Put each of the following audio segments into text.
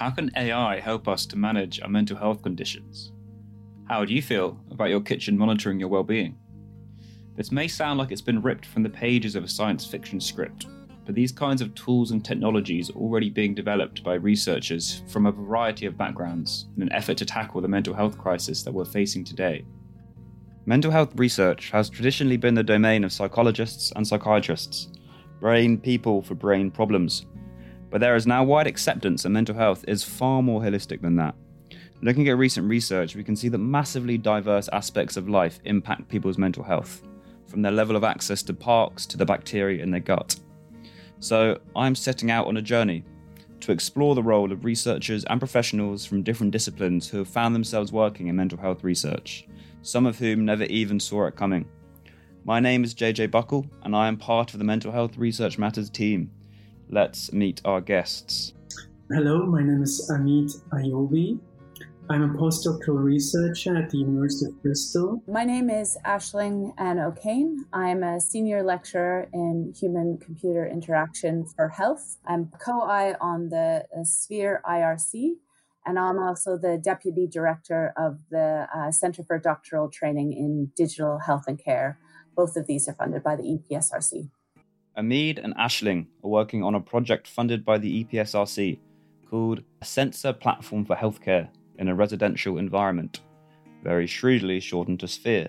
How can AI help us to manage our mental health conditions? How do you feel about your kitchen monitoring your well being? This may sound like it's been ripped from the pages of a science fiction script, but these kinds of tools and technologies are already being developed by researchers from a variety of backgrounds in an effort to tackle the mental health crisis that we're facing today. Mental health research has traditionally been the domain of psychologists and psychiatrists, brain people for brain problems. But there is now wide acceptance that mental health is far more holistic than that. Looking at recent research, we can see that massively diverse aspects of life impact people's mental health, from their level of access to parks to the bacteria in their gut. So, I'm setting out on a journey to explore the role of researchers and professionals from different disciplines who have found themselves working in mental health research some of whom never even saw it coming. My name is JJ Buckle, and I am part of the Mental Health Research Matters team. Let's meet our guests. Hello, my name is Amid Ayobi. I'm a postdoctoral researcher at the University of Bristol. My name is Aisling Ann O'Kane. I'm a senior lecturer in human computer interaction for health. I'm co I on the Sphere IRC, and I'm also the deputy director of the uh, Center for Doctoral Training in Digital Health and Care. Both of these are funded by the EPSRC. Amid and Aisling are working on a project funded by the EPSRC called a Sensor Platform for Healthcare in a Residential Environment, very shrewdly shortened to SPHERE.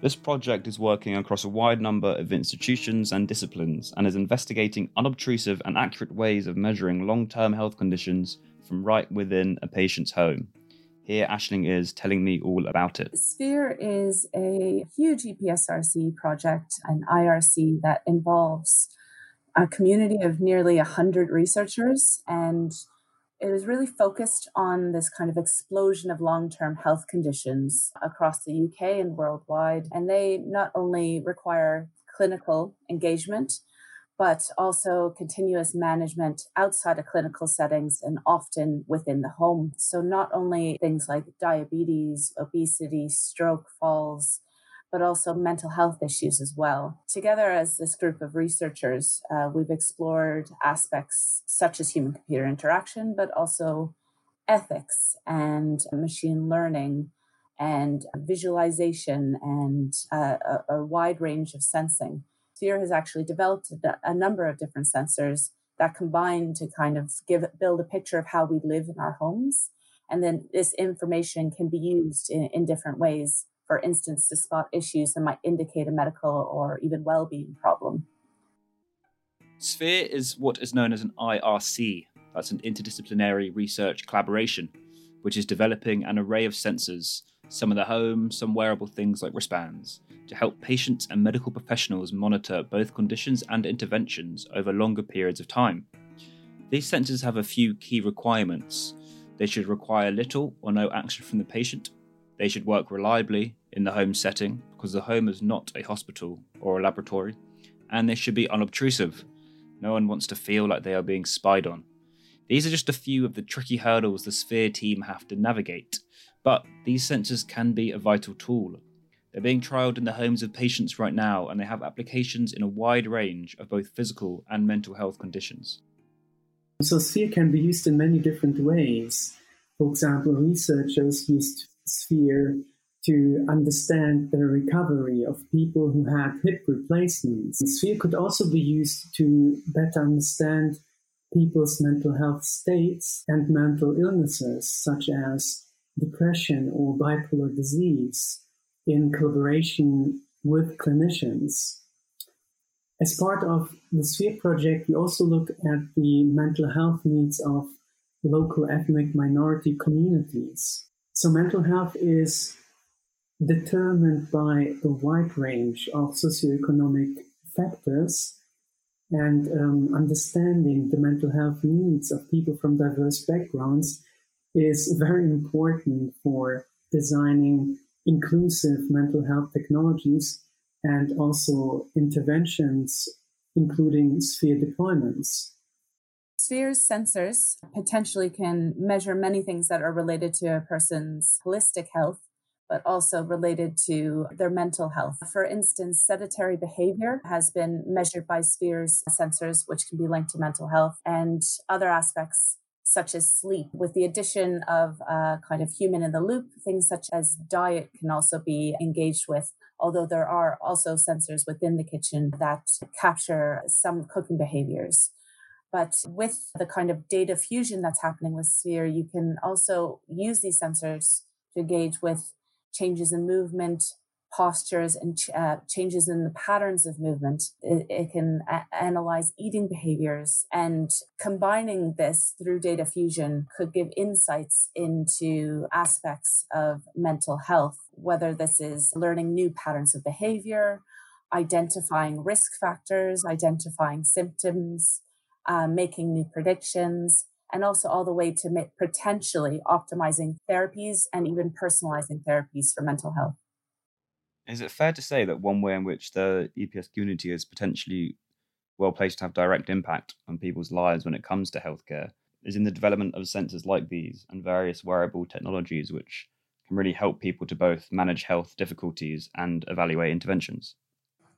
This project is working across a wide number of institutions and disciplines and is investigating unobtrusive and accurate ways of measuring long term health conditions from right within a patient's home. Here, Aisling is telling me all about it. Sphere is a huge EPSRC project, an IRC that involves a community of nearly 100 researchers. And it is really focused on this kind of explosion of long term health conditions across the UK and worldwide. And they not only require clinical engagement, but also continuous management outside of clinical settings and often within the home. So, not only things like diabetes, obesity, stroke, falls, but also mental health issues as well. Together, as this group of researchers, uh, we've explored aspects such as human computer interaction, but also ethics and machine learning and visualization and uh, a, a wide range of sensing. Sphere has actually developed a number of different sensors that combine to kind of give build a picture of how we live in our homes. And then this information can be used in, in different ways, for instance, to spot issues that might indicate a medical or even well-being problem. Sphere is what is known as an IRC, that's an interdisciplinary research collaboration, which is developing an array of sensors, some of the home, some wearable things like wristbands, to help patients and medical professionals monitor both conditions and interventions over longer periods of time. These sensors have a few key requirements. They should require little or no action from the patient. They should work reliably in the home setting because the home is not a hospital or a laboratory. And they should be unobtrusive. No one wants to feel like they are being spied on. These are just a few of the tricky hurdles the Sphere team have to navigate, but these sensors can be a vital tool they're being trialled in the homes of patients right now, and they have applications in a wide range of both physical and mental health conditions. So, Sphere can be used in many different ways. For example, researchers used Sphere to understand the recovery of people who had hip replacements. Sphere could also be used to better understand people's mental health states and mental illnesses, such as depression or bipolar disease in collaboration with clinicians. As part of the Sphere project, we also look at the mental health needs of local ethnic minority communities. So, mental health is determined by a wide range of socioeconomic factors, and um, understanding the mental health needs of people from diverse backgrounds is very important for designing inclusive mental health technologies and also interventions, including sphere deployments. Sphere's sensors potentially can measure many things that are related to a person's holistic health, but also related to their mental health. For instance, sedentary behavior has been measured by Sphere's sensors, which can be linked to mental health, and other aspects such as sleep. With the addition of uh, kind of human in the loop, things such as diet can also be engaged with. Although there are also sensors within the kitchen that capture some cooking behaviors. But with the kind of data fusion that's happening with Sphere, you can also use these sensors to engage with changes in movement, postures, and uh, changes in the patterns of movement. It, it can a- analyze eating behaviors, and combining this through data fusion could give insights into aspects of mental health, whether this is learning new patterns of behavior, identifying risk factors, identifying symptoms, uh, making new predictions, and also all the way to potentially optimizing therapies and even personalizing therapies for mental health. Is it fair to say that one way in which the EPS community is potentially well placed to have direct impact on people's lives when it comes to healthcare is in the development of sensors like these and various wearable technologies which can really help people to both manage health difficulties and evaluate interventions?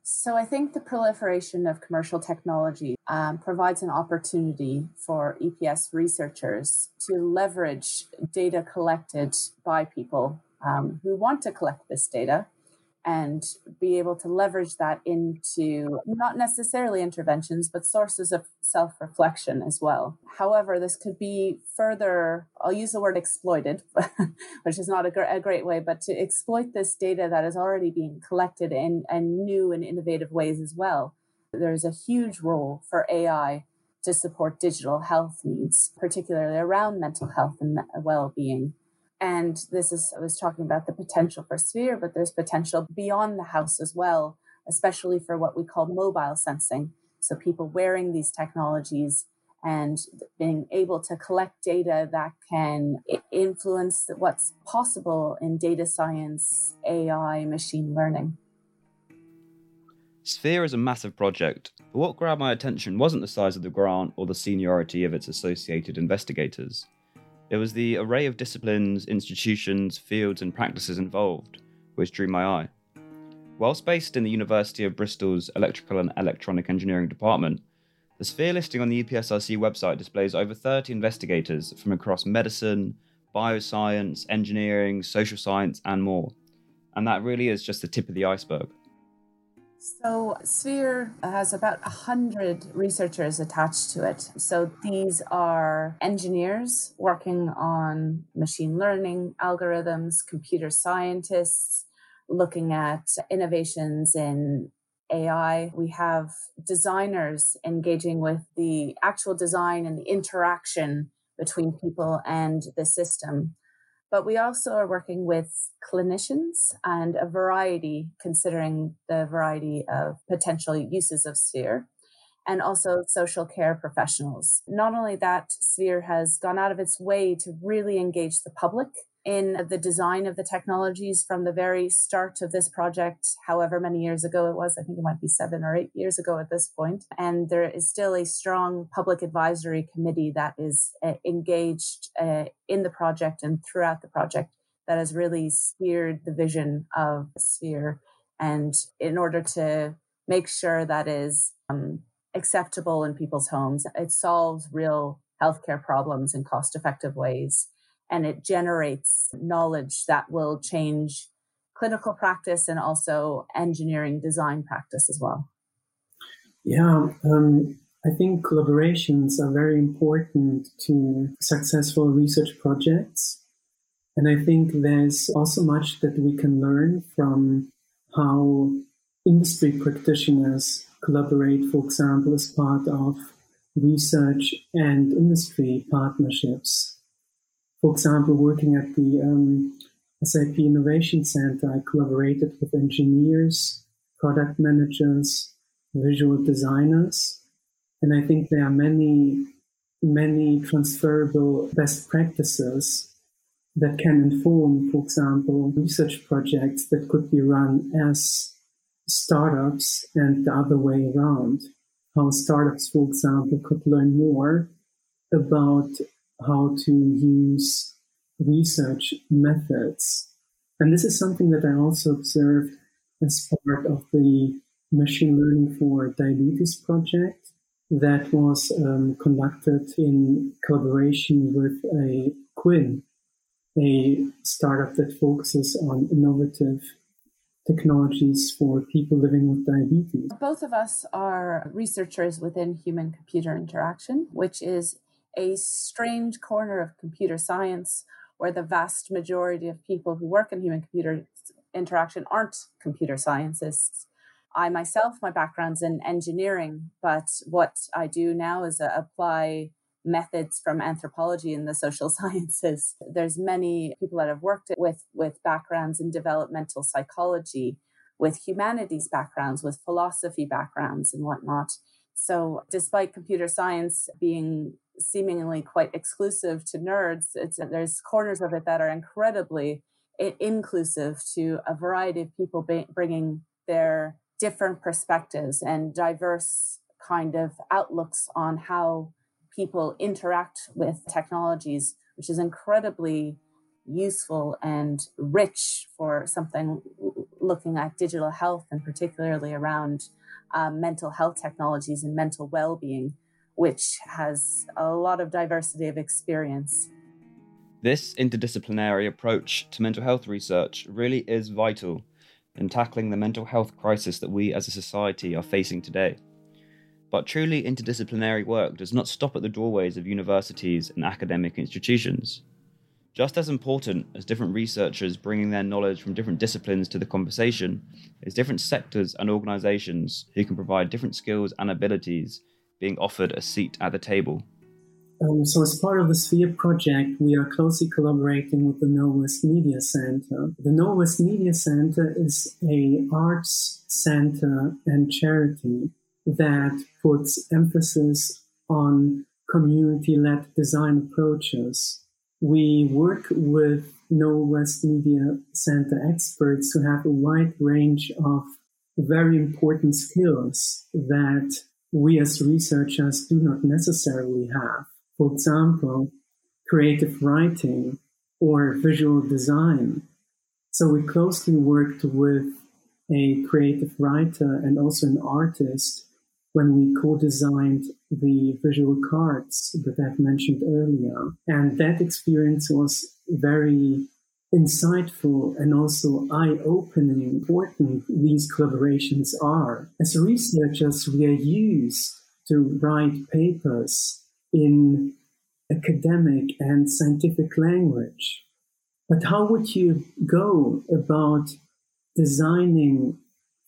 So, I think the proliferation of commercial technology um, provides an opportunity for EPS researchers to leverage data collected by people um, who want to collect this data and be able to leverage that into not necessarily interventions, but sources of self reflection as well. However, this could be further, I'll use the word exploited, which is not a, gr- a great way, but to exploit this data that is already being collected in, in new and innovative ways as well. There's a huge role for AI to support digital health needs, particularly around mental health and well being. And this is, I was talking about the potential for Sphere, but there's potential beyond the house as well, especially for what we call mobile sensing. So people wearing these technologies and being able to collect data that can influence what's possible in data science, AI, machine learning. Sphere is a massive project, but what grabbed my attention wasn't the size of the grant or the seniority of its associated investigators. It was the array of disciplines, institutions, fields, and practices involved which drew my eye. Whilst based in the University of Bristol's Electrical and Electronic Engineering department, the Sphere listing on the EPSRC website displays over 30 investigators from across medicine, bioscience, engineering, social science, and more. And that really is just the tip of the iceberg. So, Sphere has about 100 researchers attached to it. So, these are engineers working on machine learning algorithms, computer scientists looking at innovations in AI. We have designers engaging with the actual design and the interaction between people and the system. But we also are working with clinicians and a variety, considering the variety of potential uses of Sphere, and also social care professionals. Not only that, Sphere has gone out of its way to really engage the public in the design of the technologies from the very start of this project, however many years ago it was. I think it might be seven or eight years ago at this point. And there is still a strong public advisory committee that is uh, engaged uh, in the project and throughout the project that has really steered the vision of Sphere. And in order to make sure that is um, acceptable in people's homes, it solves real healthcare problems in cost effective ways and it generates knowledge that will change clinical practice and also engineering design practice as well. Yeah, um, I think collaborations are very important to successful research projects. And I think there's also much that we can learn from how industry practitioners collaborate, for example, as part of research and industry partnerships for example, working at the um, SAP Innovation Center, I collaborated with engineers, product managers, visual designers, and I think there are many, many transferable best practices that can inform, for example, research projects that could be run as startups and the other way around. How startups, for example, could learn more about how to use research methods. And this is something that I also observed as part of the machine learning for diabetes project, that was um, conducted in collaboration with a Quin, a startup that focuses on innovative technologies for people living with diabetes. Both of us are researchers within human computer interaction, which is a strange corner of computer science where the vast majority of people who work in human computer interaction aren't computer scientists. I myself, my background's in engineering, but what I do now is uh, apply methods from anthropology and the social sciences. There's many people that have worked with with backgrounds in developmental psychology, with humanities backgrounds, with philosophy backgrounds and whatnot. So despite computer science being seemingly quite exclusive to nerds, there's corners of it that are incredibly inclusive to a variety of people bringing their different perspectives and diverse kind of outlooks on how people interact with technologies, which is incredibly useful and rich for something looking at digital health and particularly around um, mental health technologies and mental well-being which has a lot of diversity of experience this interdisciplinary approach to mental health research really is vital in tackling the mental health crisis that we as a society are facing today but truly interdisciplinary work does not stop at the doorways of universities and academic institutions. Just as important as different researchers bringing their knowledge from different disciplines to the conversation is different sectors and organizations who can provide different skills and abilities being offered a seat at the table. Um, so, as part of the Sphere project, we are closely collaborating with the Knowle West Media Center. The Knowle West Media Center is a arts center and charity that puts emphasis on community led design approaches. We work with Knowle West Media Center experts who have a wide range of very important skills that we as researchers do not necessarily have. For example, creative writing or visual design. So we closely worked with a creative writer and also an artist when we co-designed the visual cards that I've mentioned earlier. And that experience was very insightful and also eye-opening important these collaborations are. As researchers, we are used to write papers in academic and scientific language. But how would you go about designing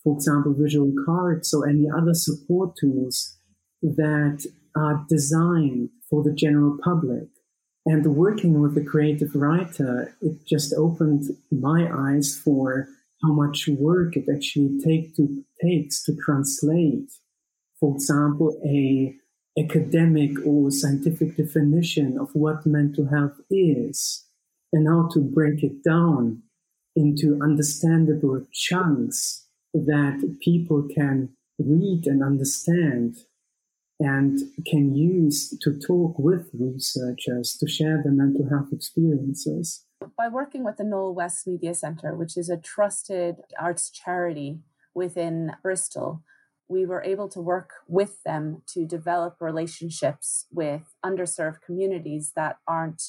for example, visual cards or any other support tools that are designed for the general public. And working with a creative writer, it just opened my eyes for how much work it actually take to, takes to translate, for example, a academic or scientific definition of what mental health is and how to break it down into understandable chunks that people can read and understand and can use to talk with researchers to share their mental health experiences. By working with the Knowle West Media Centre, which is a trusted arts charity within Bristol, we were able to work with them to develop relationships with underserved communities that aren't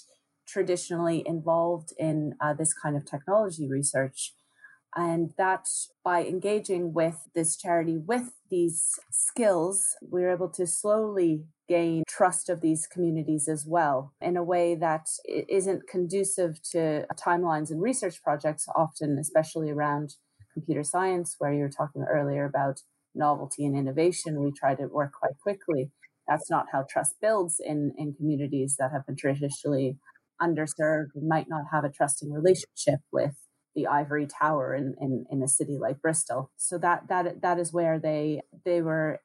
traditionally involved in uh, this kind of technology research. And that by engaging with this charity with these skills, we're able to slowly gain trust of these communities as well in a way that isn't conducive to timelines and research projects, often, especially around computer science, where you were talking earlier about novelty and innovation. We try to work quite quickly. That's not how trust builds in, in communities that have been traditionally underserved, might not have a trusting relationship with the ivory tower in, in, in a city like Bristol. So that that that is where they they were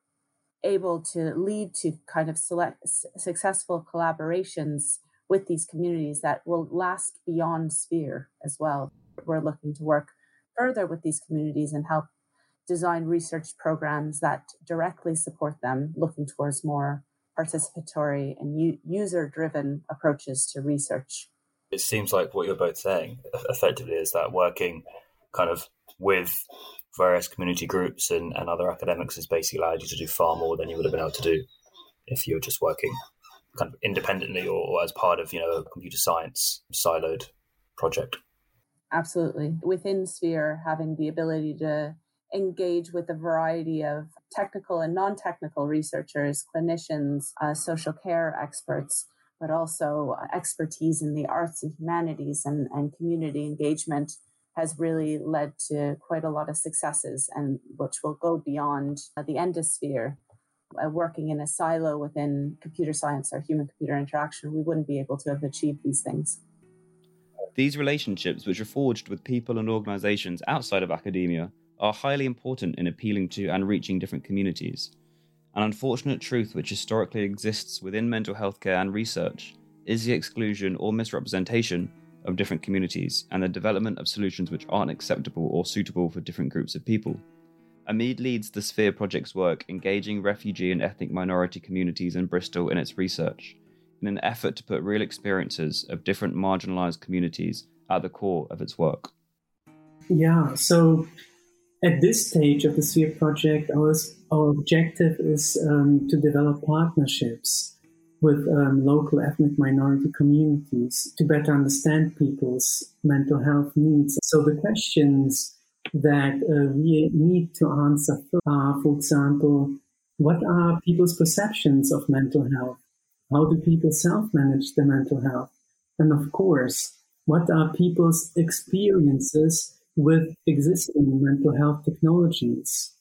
able to lead to kind of select successful collaborations with these communities that will last beyond Sphere as well. We're looking to work further with these communities and help design research programs that directly support them, looking towards more participatory and u- user driven approaches to research it seems like what you're both saying effectively is that working kind of with various community groups and, and other academics has basically allowed you to do far more than you would have been able to do if you were just working kind of independently or, or as part of you know a computer science siloed project. Absolutely. Within Sphere, having the ability to engage with a variety of technical and non technical researchers, clinicians, uh, social care experts, but also uh, expertise in the arts and humanities and, and community engagement has really led to quite a lot of successes and which will go beyond uh, the endosphere. Uh, working in a silo within computer science or human computer interaction, we wouldn't be able to have achieved these things. These relationships, which are forged with people and organizations outside of academia, are highly important in appealing to and reaching different communities. An unfortunate truth which historically exists within mental health care and research is the exclusion or misrepresentation of different communities and the development of solutions which aren't acceptable or suitable for different groups of people. Amid leads the Sphere Project's work engaging refugee and ethnic minority communities in Bristol in its research, in an effort to put real experiences of different marginalised communities at the core of its work. Yeah, so at this stage of the Sphere project, our, our objective is um, to develop partnerships with um, local ethnic minority communities to better understand people's mental health needs. So the questions that uh, we need to answer are, for example, what are people's perceptions of mental health? How do people self-manage their mental health? And of course, what are people's experiences with existing mental health technologies.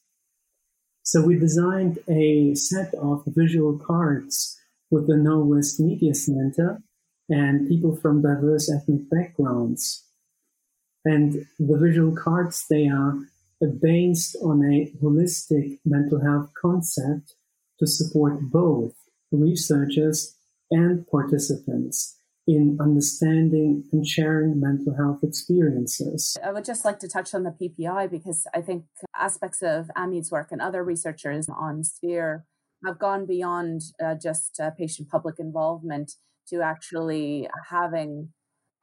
So we designed a set of visual cards with the Knowle West Media Center and people from diverse ethnic backgrounds. And the visual cards, they are based on a holistic mental health concept to support both researchers and participants in understanding and sharing mental health experiences. I would just like to touch on the PPI because I think aspects of Amid's work and other researchers on Sphere have gone beyond uh, just uh, patient public involvement to actually having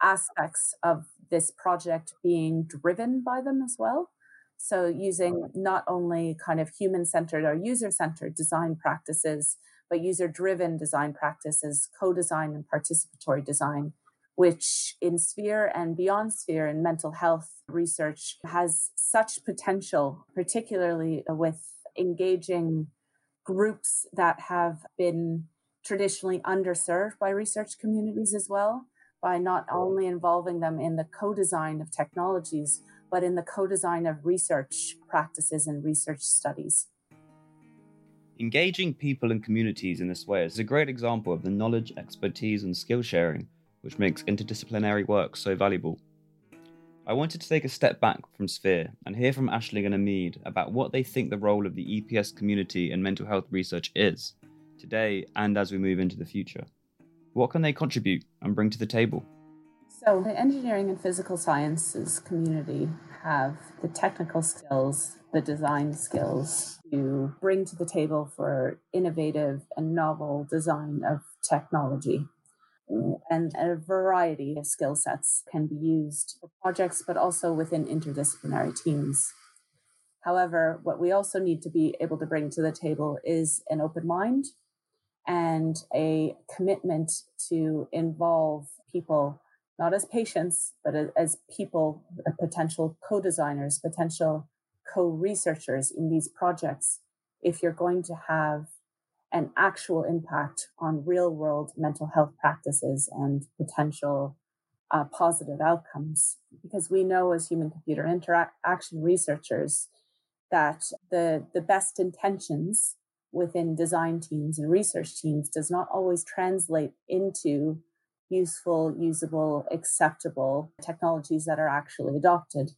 aspects of this project being driven by them as well. So, using not only kind of human centered or user centered design practices, but user driven design practices, co design and participatory design, which in Sphere and beyond Sphere in mental health research has such potential, particularly with engaging groups that have been traditionally underserved by research communities as well, by not only involving them in the co design of technologies, but in the co design of research practices and research studies. Engaging people and communities in this way is a great example of the knowledge, expertise, and skill sharing which makes interdisciplinary work so valuable. I wanted to take a step back from Sphere and hear from Aisling and Amid about what they think the role of the EPS community in mental health research is, today and as we move into the future. What can they contribute and bring to the table? So, the engineering and physical sciences community have the technical skills, the design skills to bring to the table for innovative and novel design of technology. And a variety of skill sets can be used for projects, but also within interdisciplinary teams. However, what we also need to be able to bring to the table is an open mind and a commitment to involve people not as patients, but as people, uh, potential co designers, potential co researchers in these projects, if you're going to have an actual impact on real world mental health practices and potential uh, positive outcomes. Because we know as human computer interaction researchers that the, the best intentions within design teams and research teams does not always translate into useful, usable, acceptable technologies that are actually adopted.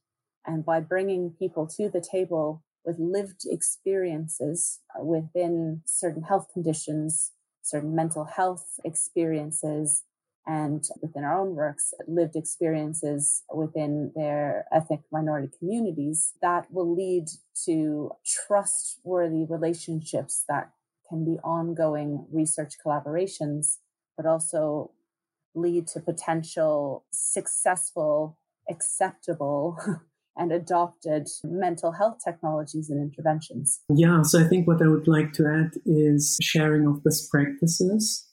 And by bringing people to the table with lived experiences uh, within certain health conditions, certain mental health experiences, and within our own works, lived experiences within their ethnic minority communities, that will lead to trustworthy relationships that can be ongoing research collaborations, but also lead to potential successful, acceptable and adopted mental health technologies and interventions. Yeah, so I think what I would like to add is sharing of best practices.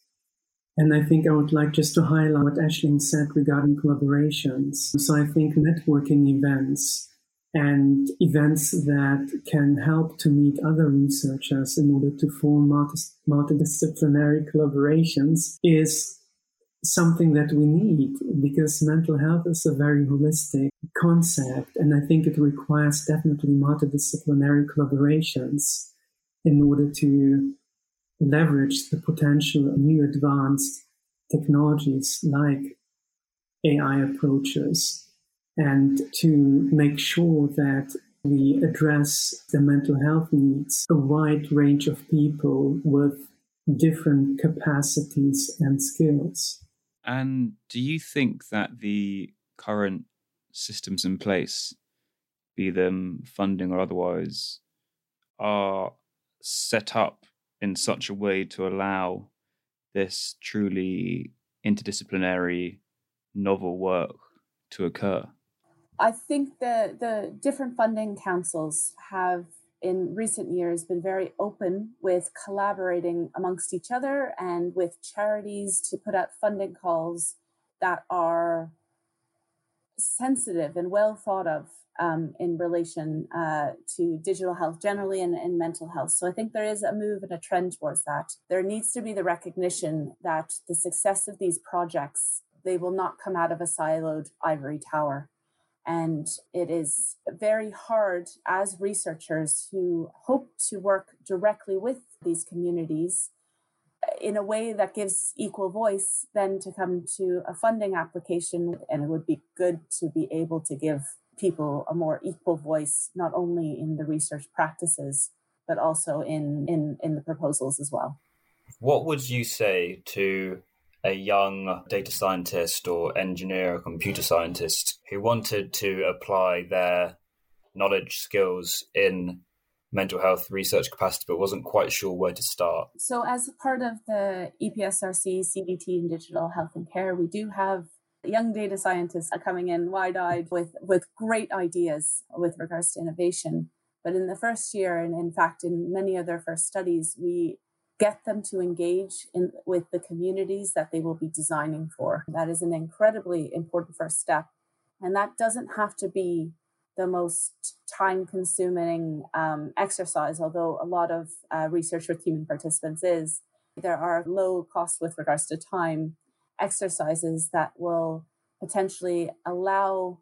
And I think I would like just to highlight what Aisling said regarding collaborations. So I think networking events and events that can help to meet other researchers in order to form multidisciplinary collaborations is something that we need because mental health is a very holistic concept and I think it requires definitely multidisciplinary collaborations in order to leverage the potential of new advanced technologies like AI approaches and to make sure that we address the mental health needs of a wide range of people with different capacities and skills. And do you think that the current systems in place, be them funding or otherwise, are set up in such a way to allow this truly interdisciplinary novel work to occur? I think the the different funding councils have in recent years been very open with collaborating amongst each other and with charities to put out funding calls that are sensitive and well thought of um, in relation uh, to digital health generally and, and mental health. So I think there is a move and a trend towards that. There needs to be the recognition that the success of these projects they will not come out of a siloed ivory tower. And it is very hard as researchers who hope to work directly with these communities in a way that gives equal voice then to come to a funding application. And it would be good to be able to give people a more equal voice, not only in the research practices, but also in, in, in the proposals as well. What would you say to a young data scientist or engineer or computer scientist who wanted to apply their knowledge skills in mental health research capacity but wasn't quite sure where to start. So, as part of the EPSRC CDT in digital health and care, we do have young data scientists coming in wide eyed with, with great ideas with regards to innovation. But in the first year, and in fact, in many of their first studies, we get them to engage in with the communities that they will be designing for. That is an incredibly important first step. And that doesn't have to be the most time consuming um, exercise, although a lot of uh, research with human participants is. There are low costs with regards to time exercises that will potentially allow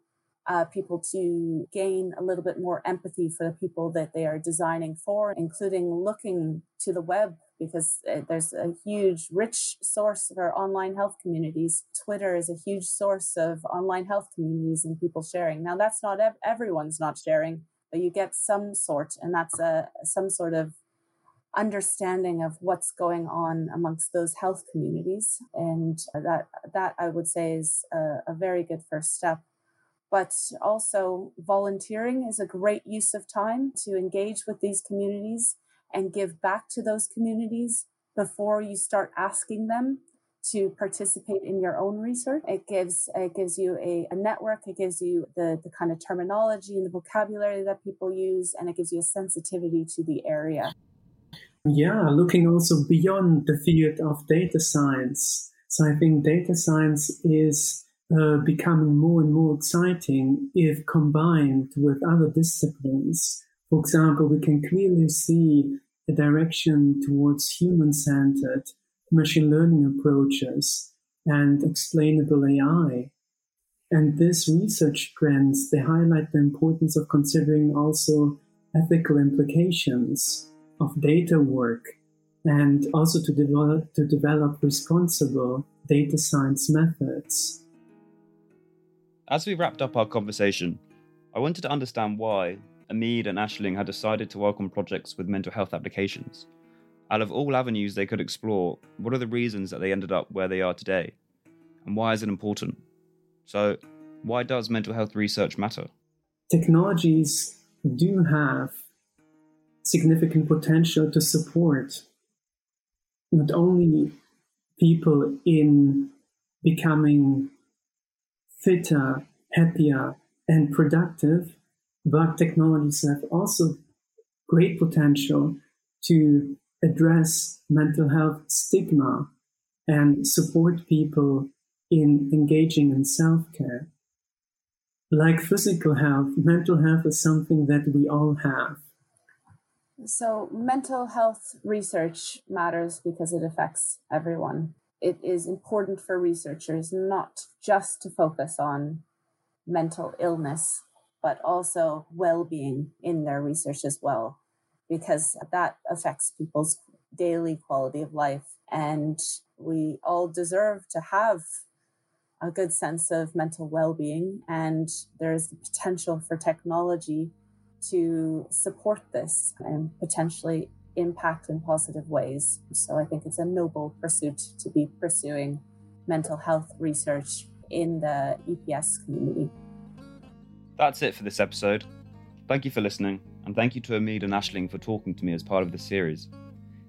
uh, people to gain a little bit more empathy for the people that they are designing for, including looking to the web because uh, there's a huge, rich source of our online health communities. Twitter is a huge source of online health communities and people sharing. Now, that's not ev- everyone's not sharing, but you get some sort, and that's a some sort of understanding of what's going on amongst those health communities, and that that I would say is a, a very good first step but also volunteering is a great use of time to engage with these communities and give back to those communities before you start asking them to participate in your own research. It gives it gives you a, a, network, it gives you the, the kind of terminology and the vocabulary that people use, and it gives you a sensitivity to the area. Yeah, looking also beyond the field of data science. So I think data science is uh, becoming more and more exciting if combined with other disciplines. For example, we can clearly see a direction towards human centered machine learning approaches and explainable AI. And these research trends, they highlight the importance of considering also ethical implications of data work and also to develop, to develop responsible data science methods. As we wrapped up our conversation, I wanted to understand why Amid and Aisling had decided to welcome projects with mental health applications. Out of all avenues they could explore, what are the reasons that they ended up where they are today? And why is it important? So, why does mental health research matter? Technologies do have significant potential to support not only people in becoming fitter, happier, and productive, but technologies have also great potential to address mental health stigma and support people in engaging in self care. Like physical health, mental health is something that we all have. So, mental health research matters because it affects everyone. It is important for researchers not just to focus on mental illness, but also well being in their research as well, because that affects people's daily quality of life. And we all deserve to have a good sense of mental well being, and there's the potential for technology to support this and potentially impact in positive ways. So I think it's a noble pursuit to be pursuing mental health research in the EPS community. That's it for this episode. Thank you for listening, and thank you to Amida Aisling for talking to me as part of this series.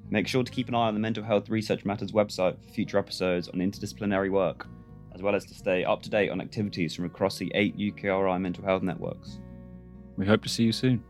Make sure to keep an eye on the Mental Health Research Matters website for future episodes on interdisciplinary work, as well as to stay up to date on activities from across the eight UKRI mental health networks. We hope to see you soon.